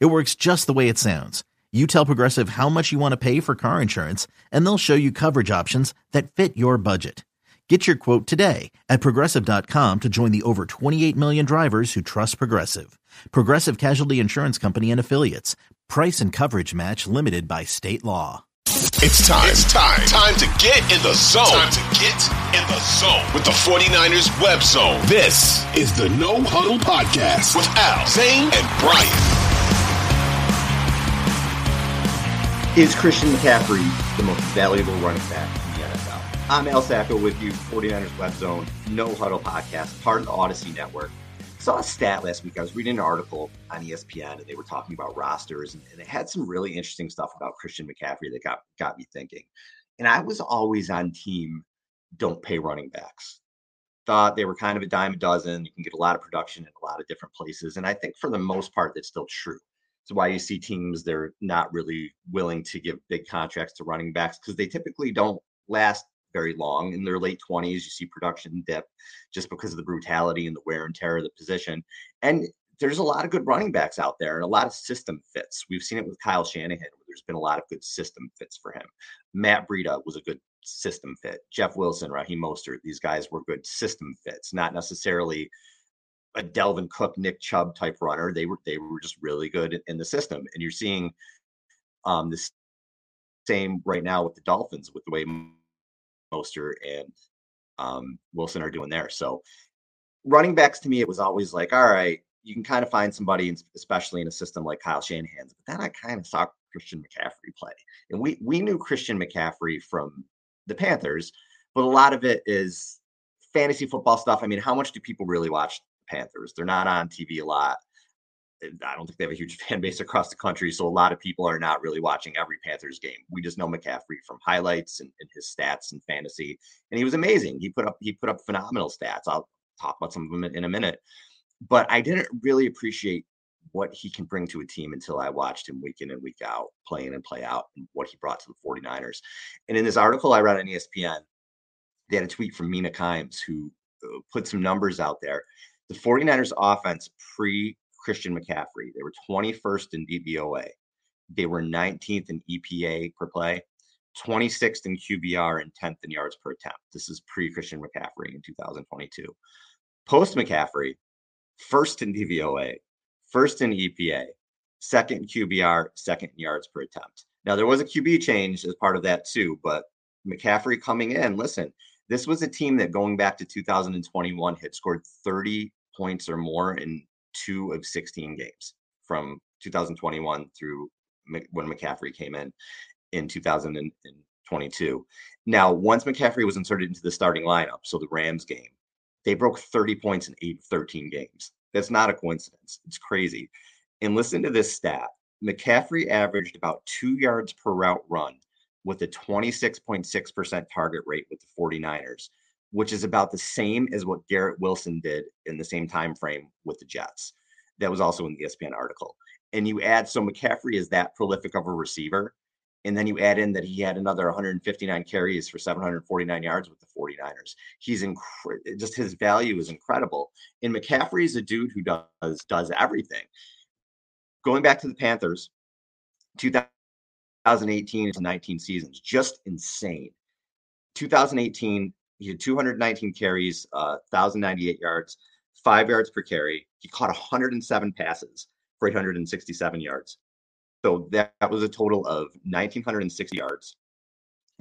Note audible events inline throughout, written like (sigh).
It works just the way it sounds. You tell Progressive how much you want to pay for car insurance, and they'll show you coverage options that fit your budget. Get your quote today at progressive.com to join the over 28 million drivers who trust Progressive. Progressive Casualty Insurance Company and Affiliates. Price and coverage match limited by state law. It's time. It's time. Time to get in the zone. Time to get in the zone with the 49ers web zone. This is the No Huddle Podcast with Al, Zane, and Brian. Is Christian McCaffrey the most valuable running back in the NFL? I'm Al Sacco with you, 49ers Web Zone, No Huddle Podcast, part of the Audacy Network. Saw a stat last week. I was reading an article on ESPN and they were talking about rosters and, and it had some really interesting stuff about Christian McCaffrey that got, got me thinking. And I was always on team don't pay running backs. Thought they were kind of a dime a dozen. You can get a lot of production in a lot of different places. And I think for the most part, that's still true. It's why you see teams they're not really willing to give big contracts to running backs because they typically don't last very long. In their late 20s, you see production dip just because of the brutality and the wear and tear of the position. And there's a lot of good running backs out there and a lot of system fits. We've seen it with Kyle Shanahan, where there's been a lot of good system fits for him. Matt Breida was a good system fit. Jeff Wilson, Raheem Mostert, these guys were good system fits, not necessarily a Dalvin Cook, Nick Chubb type runner. They were they were just really good in the system, and you're seeing um, the same right now with the Dolphins with the way Mostert and um, Wilson are doing there. So running backs to me, it was always like, all right, you can kind of find somebody, especially in a system like Kyle Shanahan's. But then I kind of saw Christian McCaffrey play, and we we knew Christian McCaffrey from the Panthers, but a lot of it is fantasy football stuff. I mean, how much do people really watch Panthers. They're not on TV a lot. I don't think they have a huge (laughs) fan base across the country, so a lot of people are not really watching every Panthers game. We just know McCaffrey from highlights and, and, his stats and fantasy, and he was amazing. He put up he put up phenomenal stats. I'll talk about some of them in a minute, but I didn't really appreciate what he can bring to a team until I watched him week in and week out, play in and play out, and what he brought to the 49ers. And in this article I read on ESPN, they had a tweet from Mina Kimes who uh, put some numbers out there the 49ers offense pre Christian McCaffrey, they were 21st in DVOA. They were 19th in EPA per play, 26th in QBR, and 10th in yards per attempt. This is pre Christian McCaffrey in 2022. Post McCaffrey, first in DVOA, first in EPA, second QBR, second in yards per attempt. Now, there was a QB change as part of that too, but McCaffrey coming in, listen, this was a team that going back to 2021 had scored 30 points or more in two of 16 games from 2021 through when McCaffrey came in in 2022. Now, once McCaffrey was inserted into the starting lineup, so the Rams game, they broke 30 points in eight 13 games. That's not a coincidence. It's crazy. And listen to this stat McCaffrey averaged about two yards per route run with a 26.6% target rate with the 49ers which is about the same as what Garrett Wilson did in the same time frame with the Jets. That was also in the ESPN article. And you add so McCaffrey is that prolific of a receiver. And then you add in that he had another 159 carries for 749 yards with the 49ers. He's. Just his value is incredible. And McCaffrey is a dude who does does everything. Going back to the Panthers, 2018 to 19 seasons, just insane. 2018, he had 219 carries, uh, 1,098 yards, five yards per carry. He caught 107 passes for 867 yards. So that, that was a total of 1,960 yards,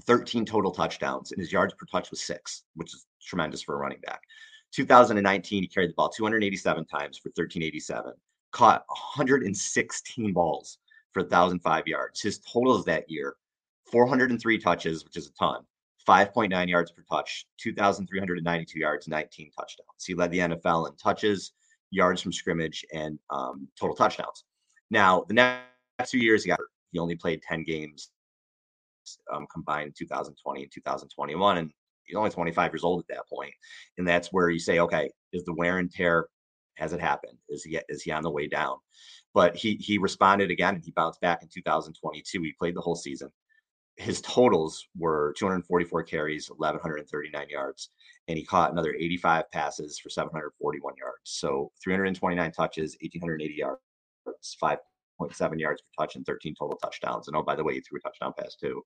13 total touchdowns, and his yards per touch was six, which is tremendous for a running back. 2019, he carried the ball 287 times for 1387, caught 116 balls for 1,005 yards. His totals that year 403 touches, which is a ton, 5.9 yards per touch, 2,392 yards, 19 touchdowns. He led the NFL in touches, yards from scrimmage, and um, total touchdowns. Now, the next two years he got he only played 10 games um, combined in 2020 and 2021 and he's only 25 years old at that point. and that's where you say okay is the wear and tear has it happened is he is he on the way down but he he responded again and he bounced back in 2022 he played the whole season his totals were 244 carries 1139 yards and he caught another 85 passes for 741 yards so 329 touches 1880 yards 5.7 yards per touch and 13 total touchdowns and oh by the way he threw a touchdown pass too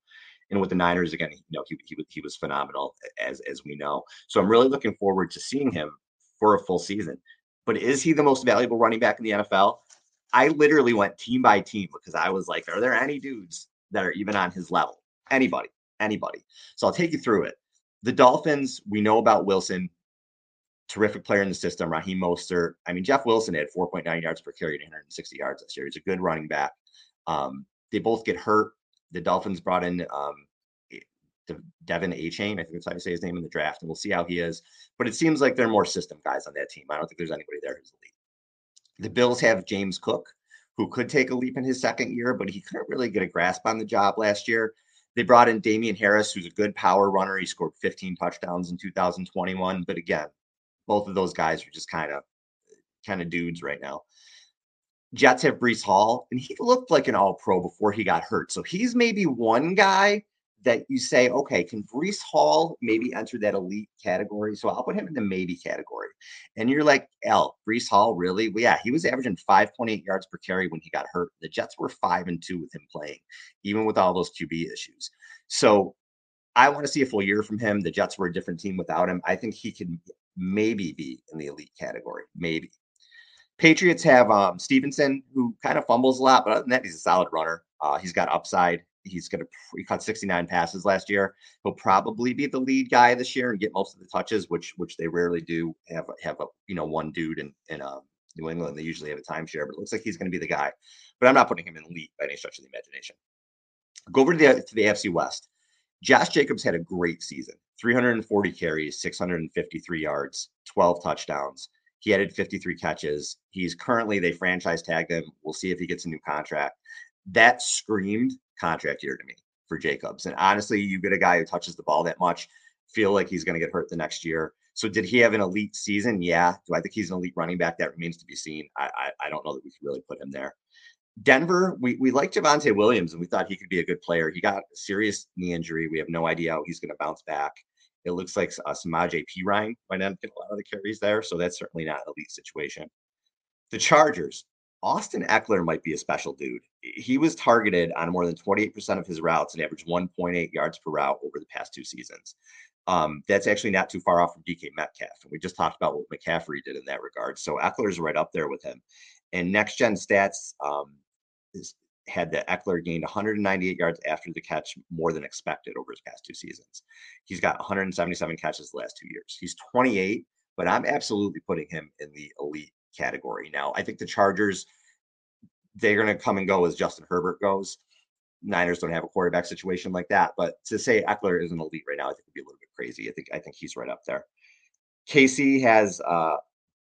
and with the Niners again, you know, he, he, he was phenomenal as as we know. So I'm really looking forward to seeing him for a full season. But is he the most valuable running back in the NFL? I literally went team by team because I was like, are there any dudes that are even on his level? Anybody, anybody. So I'll take you through it. The Dolphins, we know about Wilson, terrific player in the system. Raheem Mostert. I mean, Jeff Wilson had 4.9 yards per carry, 160 yards this year. He's a good running back. Um, they both get hurt the Dolphins brought in um, De'Von Achane. I think that's how you say his name in the draft, and we'll see how he is. But it seems like they're more system guys on that team. I don't think there's anybody there who's elite. The Bills have James Cook, who could take a leap in his second year, but he couldn't really get a grasp on the job last year. They brought in Damien Harris, who's a good power runner. He scored 15 touchdowns in 2021. But again, both of those guys are just kind of kind of dudes right now. Jets have Breece Hall, and he looked like an all pro before he got hurt. So he's maybe one guy that you say, okay, can Breece Hall maybe enter that elite category? So I'll put him in the maybe category. And you're like, L, Breece Hall, really? Well, yeah, he was averaging 5.8 yards per carry when he got hurt. The Jets were five and two with him playing, even with all those QB issues. So I want to see a full year from him. The Jets were a different team without him. I think he can maybe be in the elite category, maybe. Patriots have um, Stevenson, who kind of fumbles a lot, but other than that, he's a solid runner. Uh, he's got upside. He's going to he caught 69 passes last year. He'll probably be the lead guy this year and get most of the touches, which which they rarely do. Have have a you know one dude in in um, New England. They usually have a timeshare, but it looks like he's going to be the guy. But I'm not putting him in lead by any stretch of the imagination. Go over to the to the AFC West. Josh Jacobs had a great season. 340 carries, 653 yards, 12 touchdowns. He added 53 catches. He's currently, they franchise tagged him. We'll see if he gets a new contract. That screamed contract year to me for Jacobs. And honestly, you get a guy who touches the ball that much, feel like he's going to get hurt the next year. So did he have an elite season? Yeah. Do I think he's an elite running back? That remains to be seen. I I, I don't know that we could really put him there. Denver, we, we like Javonte Williams and we thought he could be a good player. He got a serious knee injury. We have no idea how he's going to bounce back. It looks like uh, Samaje Perine might not get a lot of the carries there, so that's certainly not an elite situation. The Chargers, Austin Ekeler might be a special dude. He was targeted on more than 28% of his routes and averaged 1.8 yards per route over the past two seasons. Um, that's actually not too far off from DK Metcalf. And we just talked about what McCaffrey did in that regard. So Ekeler's right up there with him. And next gen stats um, is, had the Ekeler gained 198 yards after the catch more than expected over his past two seasons. He's got 177 catches the last two years. He's 28, but I'm absolutely putting him in the elite category. Now, I think the Chargers, they're going to come and go as Justin Herbert goes. Niners don't have a quarterback situation like that, but to say Ekeler is an elite right now, I think would be a little bit crazy. I think I think he's right up there. KC has uh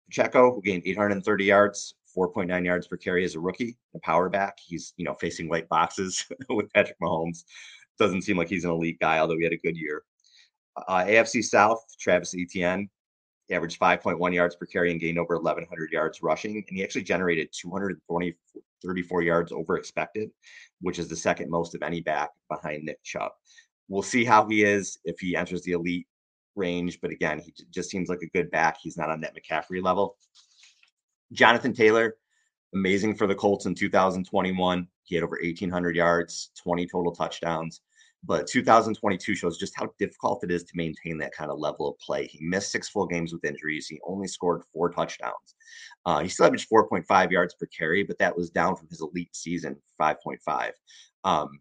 Pacheco, who gained 830 yards 4.9 yards per carry as a rookie, a power back. He's, you know, facing white boxes (laughs) with Patrick Mahomes. Doesn't seem like he's an elite guy, although he had a good year. Uh, AFC South, Travis Etienne averaged 5.1 yards per carry and gained over 1,100 yards rushing. And he actually generated 220, 34 yards over expected, which is the second most of any back behind Nick Chubb. We'll see how he is if he enters the elite range. But again, he just seems like a good back. He's not on that McCaffrey level. Jonathan Taylor, amazing for the Colts in 2021. He had over 1,800 yards, 20 total touchdowns. But 2022 shows just how difficult it is to maintain that kind of level of play. He missed six full games with injuries. He only scored four touchdowns. Uh, he still averaged 4.5 yards per carry, but that was down from his elite season, 5.5. Um,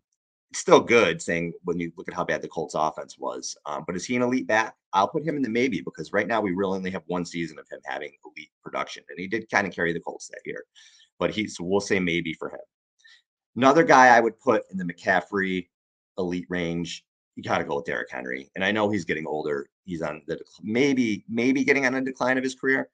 still good, saying when you look at how bad the Colts offense was. Um, but is he an elite back? I'll put him in the maybe because right now we really only have one season of him having elite production, and he did kind of carry the Colts that year. But he's so we'll say maybe for him. Another guy I would put in the McCaffrey elite range. You got to go with Derrick Henry, and I know he's getting older. He's on the maybe maybe getting on a decline of his career,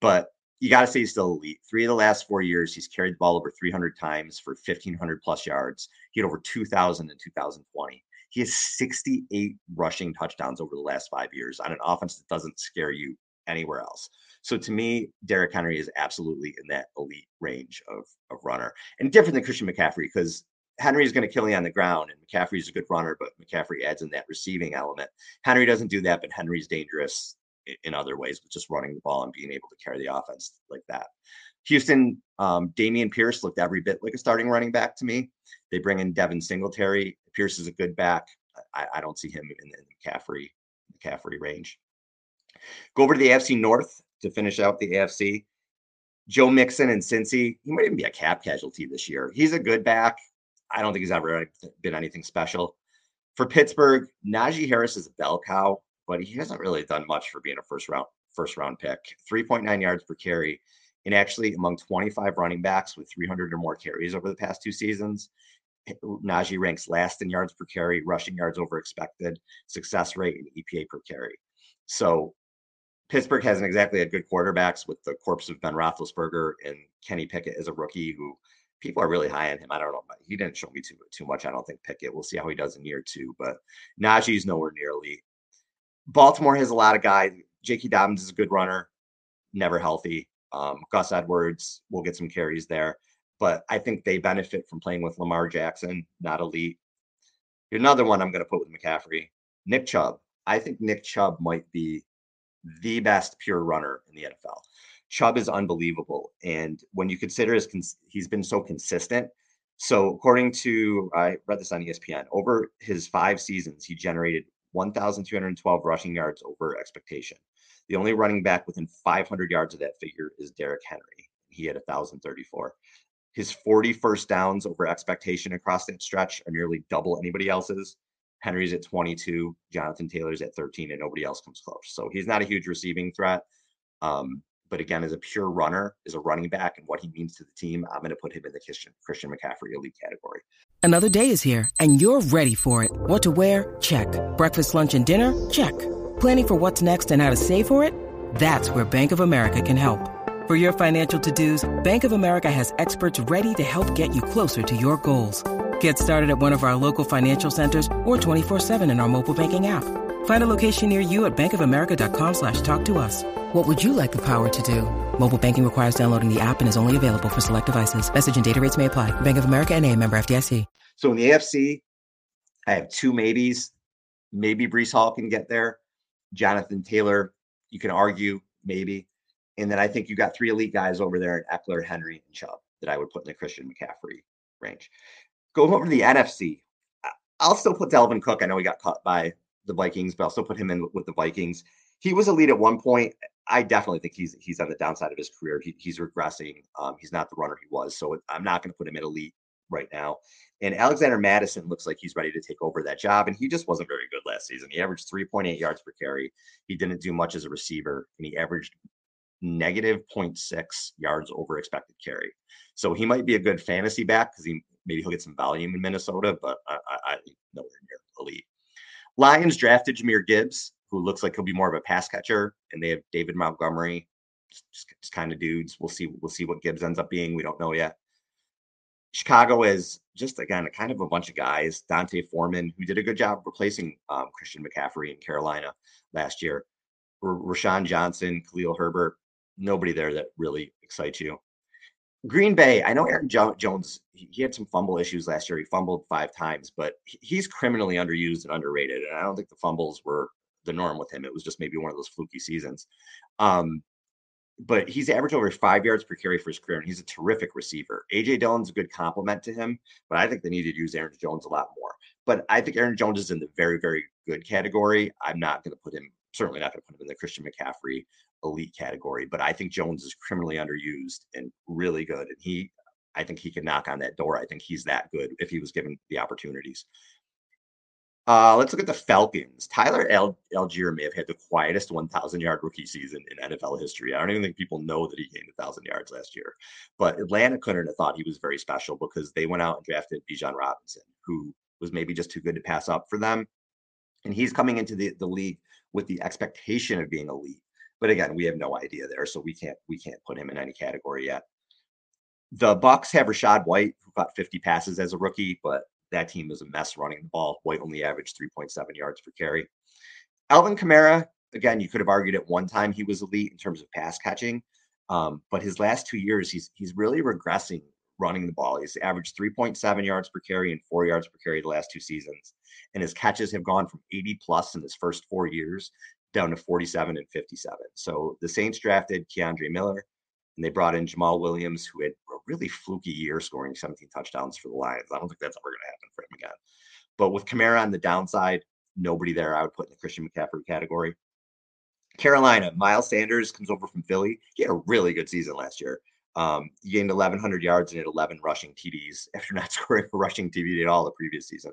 but you got to say he's still elite. Three of the last four years, he's carried the ball over 300 times for 1,500 plus yards. He had over 2,000 in 2020. He has 68 rushing touchdowns over the last five years on an offense that doesn't scare you anywhere else. So to me, Derrick Henry is absolutely in that elite range of, of runner and different than Christian McCaffrey because Henry is going to kill you on the ground, and McCaffrey is a good runner, but McCaffrey adds in that receiving element. Henry doesn't do that, but Henry's dangerous in other ways with just running the ball and being able to carry the offense like that. Houston, um, Dameon Pierce looked every bit like a starting running back to me. They bring in Devin Singletary. Pierce is a good back. I, I don't see him in, in the McCaffrey, McCaffrey range. Go over to the AFC North to finish out the AFC. Joe Mixon and Cincy, he might even be a cap casualty this year. He's a good back. I don't think he's ever been anything special. For Pittsburgh, Najee Harris is a bell cow but he hasn't really done much for being a first round first round pick. 3.9 yards per carry, and actually among 25 running backs with 300 or more carries over the past two seasons, Najee ranks last in yards per carry, rushing yards over expected, success rate, and EPA per carry. So Pittsburgh hasn't exactly had good quarterbacks with the corpse of Ben Roethlisberger and Kenny Pickett as a rookie who people are really high on him. I don't know. He didn't show me too too much. I don't think Pickett. We'll see how he does in year two. But Najee's nowhere near elite. Baltimore has a lot of guys. J.K. Dobbins is a good runner, never healthy. Um, Gus Edwards will get some carries there, but I think they benefit from playing with Lamar Jackson, not elite. Another one I'm going to put with McCaffrey, Nick Chubb. I think Nick Chubb might be the best pure runner in the NFL. Chubb is unbelievable, and when you consider his, he's been so consistent. So, according to I read this on ESPN, over his five seasons, he generated 1,212 rushing yards over expectation. The only running back within 500 yards of that figure is Derrick Henry. He had 1,034. His 40 first downs over expectation across that stretch are nearly double anybody else's. Henry's at 22, Jonathan Taylor's at 13, and nobody else comes close. So he's not a huge receiving threat. Um, but again, as a pure runner, as a running back, and what he means to the team, I'm going to put him in the Christian, Christian McCaffrey elite category. Another day is here, and you're ready for it. What to wear? Check. Breakfast, lunch, and dinner? Check. Planning for what's next and how to save for it? That's where Bank of America can help. For your financial to-dos, Bank of America has experts ready to help get you closer to your goals. Get started at one of our local financial centers or 24-7 in our mobile banking app. Find a location near you at bankofamerica.com slash talk to us. What would you like the power to do? Mobile banking requires downloading the app and is only available for select devices. Message and data rates may apply. Bank of America and a member FDIC. So in the AFC, I have two maybes. Maybe Breece Hall can get there. Jonathan Taylor, you can argue, maybe. And then I think you got three elite guys over there at Ekeler, Henry, and Chubb that I would put in the Christian McCaffrey range. Go over to the NFC. I'll still put Dalvin Cook. I know he got cut by the Vikings, but I'll still put him in with the Vikings. He was a lead at one point. I definitely think he's he's on the downside of his career. He, he's regressing. Um, he's not the runner he was. So I'm not going to put him at elite right now. And Alexander Mattison looks like he's ready to take over that job. And he just wasn't very good last season. He averaged 3.8 yards per carry. He didn't do much as a receiver, and he averaged negative 0.6 yards over expected carry. So he might be a good fantasy back because he maybe he'll get some volume in Minnesota, but I, I, I nowhere near elite. Lions drafted Jahmyr Gibbs, who looks like he'll be more of a pass catcher, and they have David Montgomery, just, just kind of dudes. We'll see. We'll see what Gibbs ends up being. We don't know yet. Chicago is just again kind of a bunch of guys. D'Onta Foreman, who did a good job replacing um, Christian McCaffrey in Carolina last year. R- Roschon Johnson, Khalil Herbert. Nobody there that really excites you. Green Bay, I know Aaron jo- Jones, he had some fumble issues last year. He fumbled five times, but he's criminally underused and underrated. And I don't think the fumbles were the norm with him. It was just maybe one of those fluky seasons. Um, but he's averaged over five yards per carry for his career, and he's a terrific receiver. AJ Dillon's a good compliment to him, but I think they need to use Aaron Jones a lot more. But I think Aaron Jones is in the very, very good category. I'm not going to put him, certainly not going to put him in the Christian McCaffrey elite category, but I think Jones is criminally underused and really good. And he, I think he can knock on that door. I think he's that good if he was given the opportunities. Uh, let's look at the Falcons. Tyler Al- Allgeier may have had the quietest 1,000 yard rookie season in NFL history. I don't even think people know that he gained 1,000 yards last year. But Atlanta couldn't have thought he was very special because they went out and drafted Bijan Robinson, who was maybe just too good to pass up for them. And he's coming into the, the league with the expectation of being elite But again, we have no idea there, so we can't we can't put him in any category yet. The Bucs have Rachaad White, who caught 50 passes as a rookie, but that team was a mess running the ball. White only averaged 3.7 yards per carry. Alvin Kamara, again, you could have argued at one time he was elite in terms of pass catching, um, but his last two years, he's he's really regressing running the ball. He's averaged 3.7 yards per carry and four yards per carry the last two seasons, and his catches have gone from 80 plus in his first four years down to 47 and 57. So the Saints drafted Kendre Miller, and they brought in Jamaal Williams, who had a really fluky year, scoring 17 touchdowns for the Lions. I don't think that's ever going to happen for him again. But with Kamara on the downside, nobody there I would put in the Christian McCaffrey category. Carolina, Miles Sanders comes over from Philly. He had a really good season last year. Um, he gained 1,100 yards and had 11 rushing TDs (laughs) after not scoring a rushing TD at all the previous season.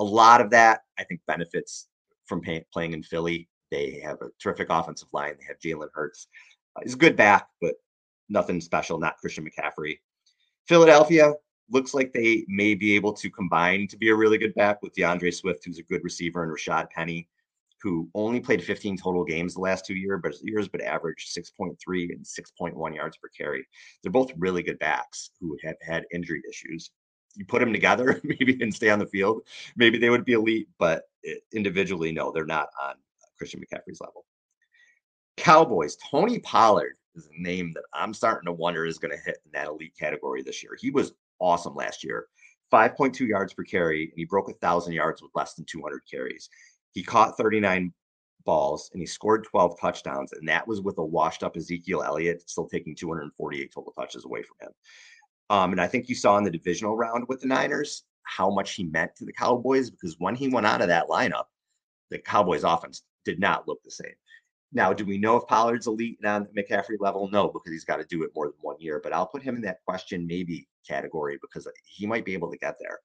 A lot of that, I think, benefits from pay, playing in Philly. They have a terrific offensive line. They have Jalen Hurts. Uh, he's a good back, but nothing special, not Christian McCaffrey. Philadelphia looks like they may be able to combine to be a really good back with D'Andre Swift, who's a good receiver, and Rashad Penny, who only played 15 total games the last two years, but years, but averaged 6.3 and 6.1 yards per carry. They're both really good backs who have had injury issues. You put them together, (laughs) maybe and stay on the field, maybe they would be elite, but individually, no, they're not on Christian McCaffrey's level. Cowboys, Tony Pollard is a name that I'm starting to wonder is going to hit in that elite category this year. He was awesome last year. 5.2 yards per carry, and he broke a thousand yards with less than 200 carries. He caught 39 balls and he scored 12 touchdowns, and that was with a washed up Ezekiel Elliott still taking 248 total touches away from him. Um, and I think you saw in the divisional round with the Niners how much he meant to the Cowboys because when he went out of that lineup, the Cowboys offense did not look the same. Now, do we know if Pollard's elite on the McCaffrey level? No, because he's got to do it more than one year. But I'll put him in that question maybe category because he might be able to get there.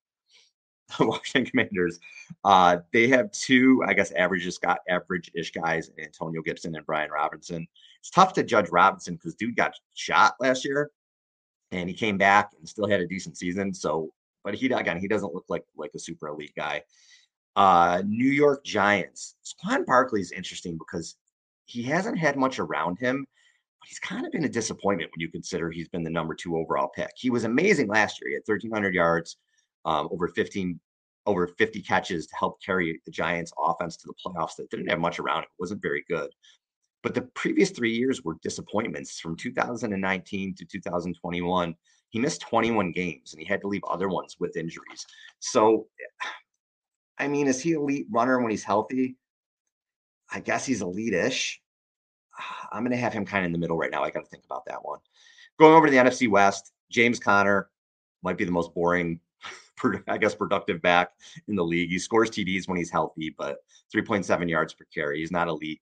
(laughs) Washington Commanders, uh, they have two, I guess, averages got average-ish guys, Antonio Gibson and Brian Robinson. It's tough to judge Robinson because dude got shot last year, and he came back and still had a decent season. So, but he again, he doesn't look like like a super elite guy. Uh, New York Giants. Saquon Barkley is interesting because he hasn't had much around him, but he's kind of been a disappointment when you consider he's been the number two overall pick. He was amazing last year. He had 1,300 yards, um, over 15, over 50 catches to help carry the Giants' offense to the playoffs that didn't have much around it. wasn't very good. But the previous three years were disappointments from 2019 to 2021. He missed 21 games and he had to leave other ones with injuries. So, I mean, is he elite runner when he's healthy? I guess he's elite-ish. Ah, I'm going to have him kind of in the middle right now. I got to think about that one. Going over to the NFC West, James Conner might be the most boring, (laughs) I guess, productive back in the league. He scores TDs when he's healthy, but 3.7 yards per carry. He's not elite.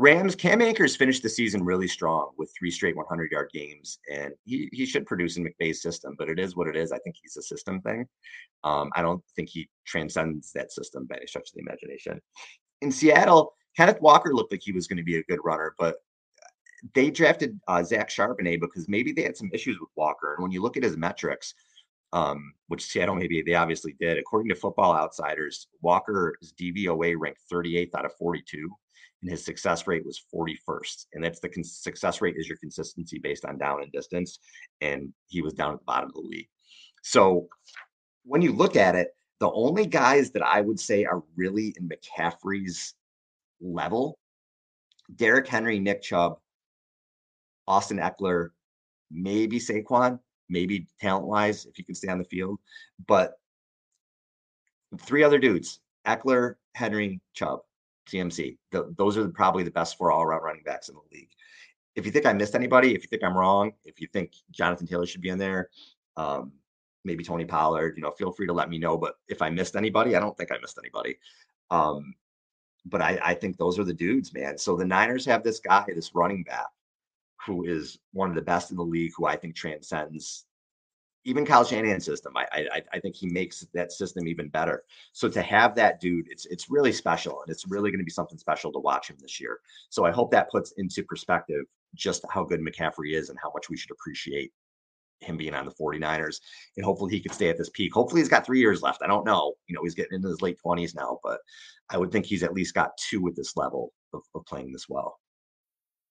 Rams, Cam Akers finished the season really strong with three straight 100 yard games, and he, he should produce in McVay's system, but it is what it is. I think he's a system thing. Um, I don't think he transcends that system by any stretch of the imagination. In Seattle, Kenneth Walker looked like he was going to be a good runner, but they drafted uh, Zach Charbonnet because maybe they had some issues with Walker. And when you look at his metrics, um, which Seattle maybe they obviously did, according to Football Outsiders, Walker's DVOA ranked 38th out of 42, and his success rate was 41st. And that's the success rate is your consistency based on down and distance, and he was down at the bottom of the league. So when you look at it, the only guys that I would say are really in McCaffrey's level, Derrick Henry, Nick Chubb, Austin Ekeler, maybe Saquon, maybe talent wise, if you can stay on the field. But three other dudes Ekeler, Henry, Chubb, CMC. The, those are probably the best four all around running backs in the league. If you think I missed anybody, if you think I'm wrong, if you think Jonathan Taylor should be in there, um, maybe Tony Pollard, you know, feel free to let me know. But if I missed anybody, I don't think I missed anybody. Um, but I, I think those are the dudes, man. So the Niners have this guy, this running back, who is one of the best in the league, who I think transcends even Kyle Shanahan's system. I, I I think he makes that system even better. So to have that dude, it's it's really special, and it's really going to be something special to watch him this year. So I hope that puts into perspective just how good McCaffrey is and how much we should appreciate him being on the 49ers and hopefully he could stay at this peak. Hopefully he's got three years left. I don't know. You know, he's getting into his late 20s now, but I would think he's at least got two at this level of, of playing this well.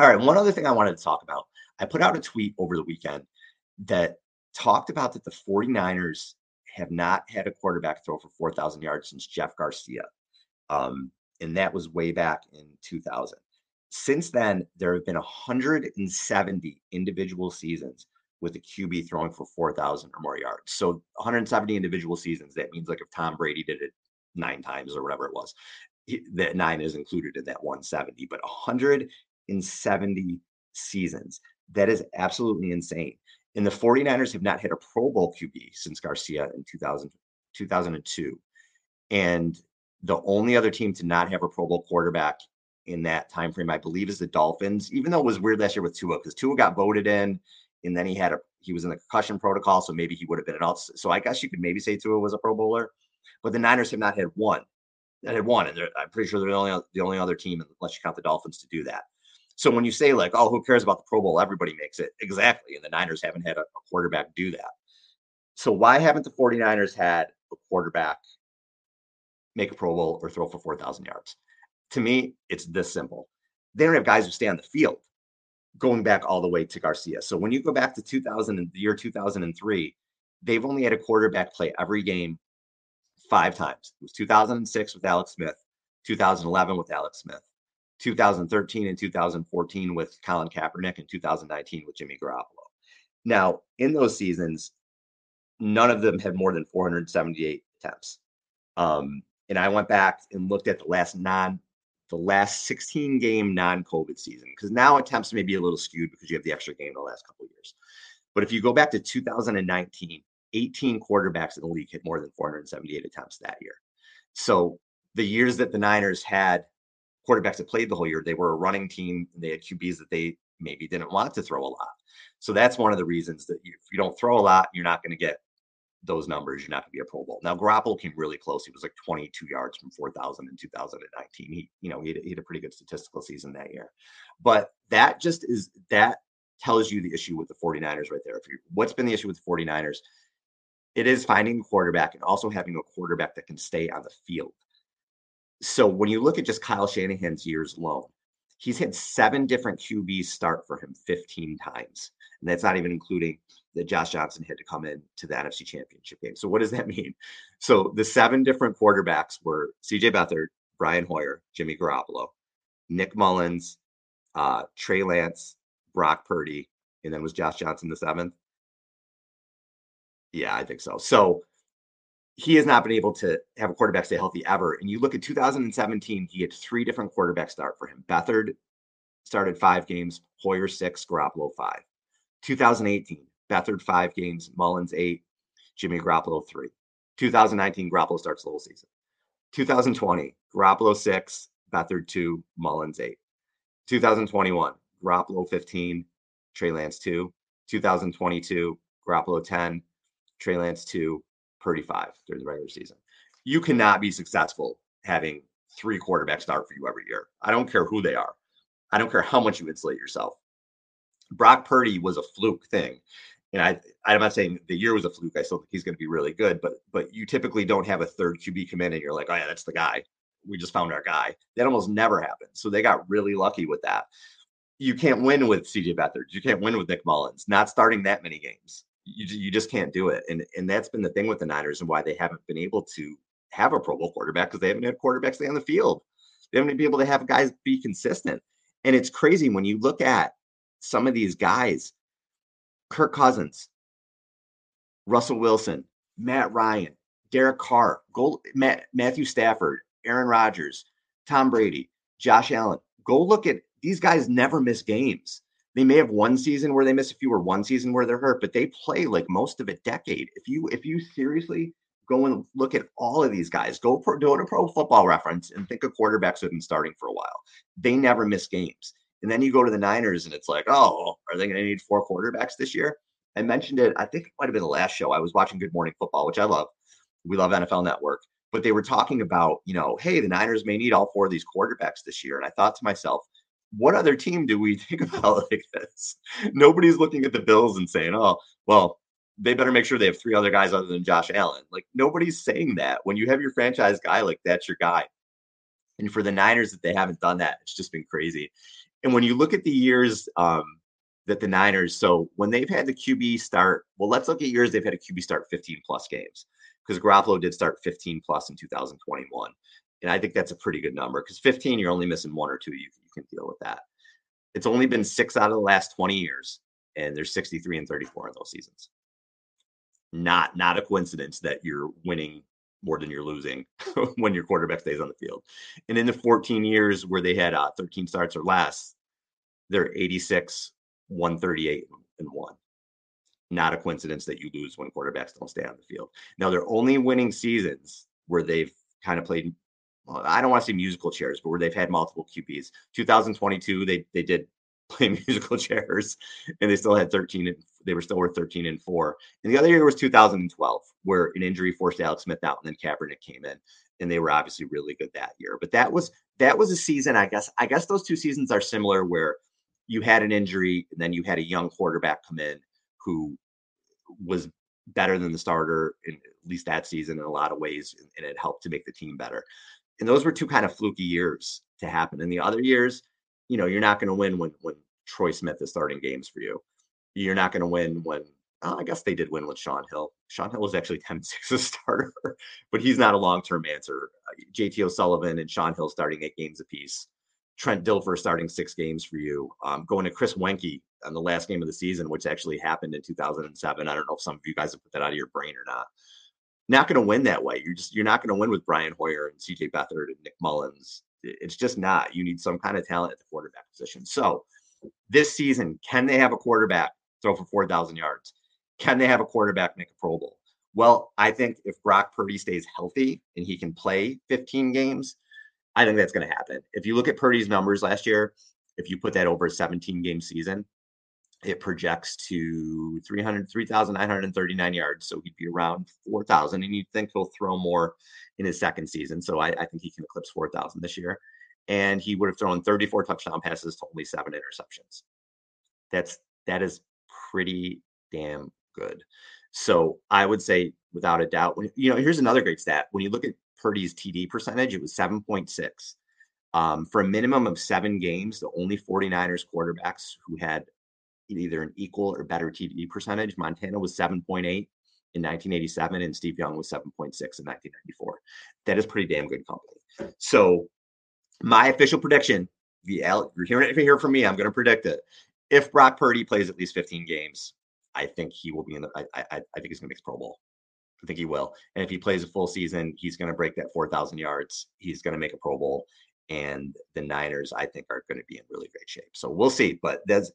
All right. One other thing I wanted to talk about. I put out a tweet over the weekend that talked about that the 49ers have not had a quarterback throw for 4,000 yards since Jeff Garcia. Um, and that was way back in 2000. Since then, there have been 170 individual seasons with a QB throwing for 4,000 or more yards. So 170 individual seasons, that means like if Tom Brady did it nine times or whatever it was, that nine is included in that 170, but 100 in 70 seasons. That is absolutely insane. And the 49ers have not hit a Pro Bowl QB since Garcia in 2000, 2002. And the only other team to not have a Pro Bowl quarterback in that time frame, I believe, is the Dolphins. Even though it was weird last year with Tua, because Tua got voted in, and then he had a he was in the concussion protocol, so maybe he would have been an out. So I guess you could maybe say Tua was a Pro Bowler, but the Niners have not had one that had one, and I'm pretty sure they're the only the only other team, unless you count the Dolphins, to do that. So when you say like, oh, who cares about the Pro Bowl? Everybody makes it. Exactly. And the Niners haven't had a, a quarterback do that. So why haven't the 49ers had a quarterback make a Pro Bowl or throw for 4,000 yards? To me, it's this simple. They don't have guys who stay on the field going back all the way to Garcia. So when you go back to 2000 and the year 2003, they've only had a quarterback play every game five times. It was 2006 with Alex Smith, 2011 with Alex Smith, 2013 and 2014 with Colin Kaepernick, and 2019 with Jimmy Garoppolo. Now, in those seasons, none of them had more than 478 attempts. Um, and I went back and looked at the last non, the last 16 game non-COVID season because now attempts may be a little skewed because you have the extra game in the last couple years. But if you go back to 2019, 18 quarterbacks in the league hit more than 478 attempts that year. So the years that the Niners had quarterbacks that played the whole year. They were a running team. They had QBs that they maybe didn't want to throw a lot. So that's one of the reasons that if you don't throw a lot, you're not going to get those numbers. You're not going to be a Pro Bowl. Now Garoppolo came really close. He was like 22 yards from 4,000 in 2019. He, you know, he had, he had a pretty good statistical season that year. But that just is that tells you the issue with the 49ers right there. If you what's been the issue with the 49ers, it is finding a quarterback and also having a quarterback that can stay on the field. So when you look at just Kyle Shanahan's years alone, he's had seven different QBs start for him 15 times. And that's not even including that Josh Johnson had to come in to the NFC Championship game. So what does that (laughs) mean? So the seven different quarterbacks were CJ Beathard, Brian Hoyer, Jimmy Garoppolo, Nick Mullens, uh, Trey Lance, Brock Purdy, and then was Josh Johnson the seventh? Yeah, I think so. So he has not been able to have a quarterback stay healthy ever. And you look at 2017, he had three different quarterbacks start for him. Beathard started five games, Hoyer six, Garoppolo five. 2018, Beathard five games, Mullens eight, Jimmy Garoppolo three. 2019, Garoppolo starts the whole season. 2020, Garoppolo six, Beathard two, Mullens eight. 2021, Garoppolo 15, Trey Lance two. 2022, Garoppolo 10, Trey Lance two, Purdy five during the regular season. You cannot be successful having three quarterbacks start for you every year. I don't care who they are. I don't care how much you insulate yourself. Brock Purdy was a fluke thing. And I, I'm not saying the year was a fluke. I still think he's going to be really good, but but you typically don't have a third QB come in and you're like, oh yeah, that's the guy. We just found our guy. That almost never happens. So they got really lucky with that. You can't win with CJ Beathard. You can't win with Nick Mullens. Not starting that many games you, you just can't do it. And and that's been the thing with the Niners and why they haven't been able to have a Pro Bowl quarterback because they haven't had quarterbacks stay on the field. They haven't been able to have guys be consistent. And it's crazy when you look at some of these guys, Kirk Cousins, Russell Wilson, Matt Ryan, Derek Carr, Matt, Matthew Stafford, Aaron Rodgers, Tom Brady, Josh Allen. Go look at these guys never miss games. They may have one season where they miss a few or one season where they're hurt, but they play like most of a decade. If you if you seriously go and look at all of these guys, go pro, go to Pro Football Reference and think of quarterbacks who've been starting for a while. They never miss games. And then you go to the Niners and it's like, oh, are they going to need four quarterbacks this year? I mentioned it, I think it might have been the last show. I was watching Good Morning Football, which I love. We love NFL Network. But they were talking about, you know, hey, the Niners may need all four of these quarterbacks this year. And I thought to myself, what other team do we (laughs) think about (laughs) like this? Nobody's looking at the Bills and saying, oh, well, they better make sure they have three other guys other than Josh Allen. Like nobody's saying that. When you have your franchise guy, like that's your guy. And for the Niners that they haven't done that, it's just been crazy. And when you look at the years um, that the Niners, so when they've had the QB start, well, let's look at years they've had a QB start 15 plus games because Garoppolo did start 15 plus in 2021. And I think that's a pretty good number because 15, you're only missing one or two. You, can deal with that. It's only been six out of the last 20 years, and there's 63 and 34 in those seasons. Not not a coincidence that you're winning more than you're losing (laughs) when your quarterback stays on the field. And in the 14 years where they had uh, 13 starts or less, they're 86, 138, and one. Not a coincidence that you lose when quarterbacks don't stay on the field. Now, they're only winning seasons where they've kind of played I don't want to say musical chairs, but where they've had multiple QBs. 2022, they they did (laughs) play musical chairs, and they still had 13. And, they were still worth 13 and four. And the other year was 2012, where an injury forced Alex Smith out, and then Kaepernick came in, and they were obviously really good that year. But that was that was a season. I guess I guess those two seasons are similar, where you had an injury, and then you had a young quarterback come in who was better than the starter in at least that season in a lot of ways, and it helped to make the team better and those were two kind of fluky years to happen. In the other years, you know, you're not going to win when when Troy Smith is starting games for you. You're not going to win when oh, I guess they did win with Shaun Hill. Shaun Hill was actually (laughs) 10-6 a starter, but he's not a long-term answer. Uh, JT O'Sullivan and Shaun Hill starting eight games apiece. Trent Dilfer starting six games for you. Um, going to Chris Weinke on the last game of the season, which actually happened in 2007. I don't know if some of you guys have put that out of your brain or not not going to win that way. You're just you're not going to win with Brian Hoyer and CJ Beathard and Nick Mullens. It's just not. You need some kind of talent at the quarterback position. So this season, can they have a quarterback throw for 4,000 yards? Can they have a quarterback make a Pro Bowl? Well, I think if Brock Purdy stays healthy and he can play 15 games, I think that's going to happen. If you look at Purdy's numbers last year, if you put that over a 17 game season, it projects to 300 3,939 yards. So he'd be around 4,000. And you'd think he'll throw more in his second season. So I, I think he can eclipse 4,000 this year. And he would have thrown 34 touchdown passes to only seven interceptions. That's that is pretty damn good. So I would say without a doubt, when you know, here's another great stat. When you look at Purdy's TD percentage, it was 7.6. Um, for a minimum of seven games, the only 49ers quarterbacks who had either an equal or better TD percentage. Montana was 7.8 in 1987, and Steve Young was 7.6 in 1994. That is pretty damn good company. So, my official prediction, you're hearing it here from me. I'm going to predict it. If Brock Purdy plays at least 15 games, I think he will be in the. I, I, I think he's going to make Pro Bowl. I think he will. And if he plays a full season, he's going to break that 4,000 yards. He's going to make a Pro Bowl. And the Niners, I think, are going to be in really great shape. So we'll see. But that's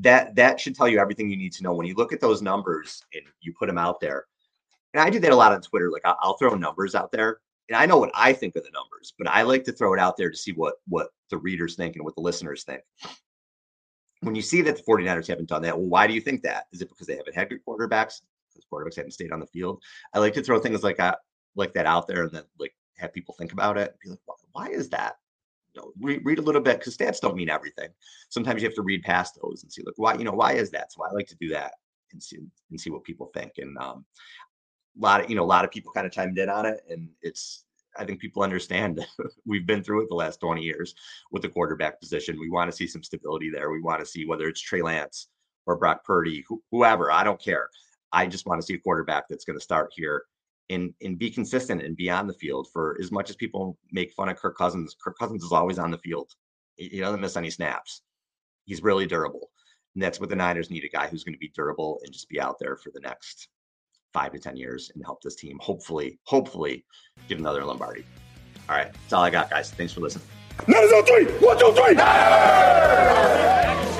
that that should tell you everything you need to know. When you look at those numbers and you put them out there and i do that a lot on twitter like i'll, throw numbers out there and i know what i think of the numbers but i like to throw it out there to see what what the readers think and what the listeners think. When you see that the 49ers haven't done that well why do you think that? Is it because they haven't had good quarterbacks? Because quarterbacks haven't stayed on the field? I like to throw things like that like that out there and then like have people think about it be like why is that know, read, read a little bit because stats don't mean everything. Sometimes you have to read past those and see, like, why, you know, why is that? So I like to do that and see and see what people think. And um, a lot of, you know, a lot of people kind of chimed in on it, and it's, I think people understand (laughs) we've been through it the last 20 years with the quarterback position. We want to see some stability there. We want to see whether it's Trey Lance or Brock Purdy, whoever. I don't care. I just want to see a quarterback that's going to start here and and be consistent and be on the field for as much as people make fun of Kirk Cousins. Kirk Cousins is always on the field. He doesn't miss any snaps. He's really durable. And that's what the Niners need a guy who's going to be durable and just be out there for the next five to 10 years and help this team hopefully, hopefully get another Lombardi. All right. That's all I got, guys. Thanks for listening. Niners on three. One, two, three. Niners!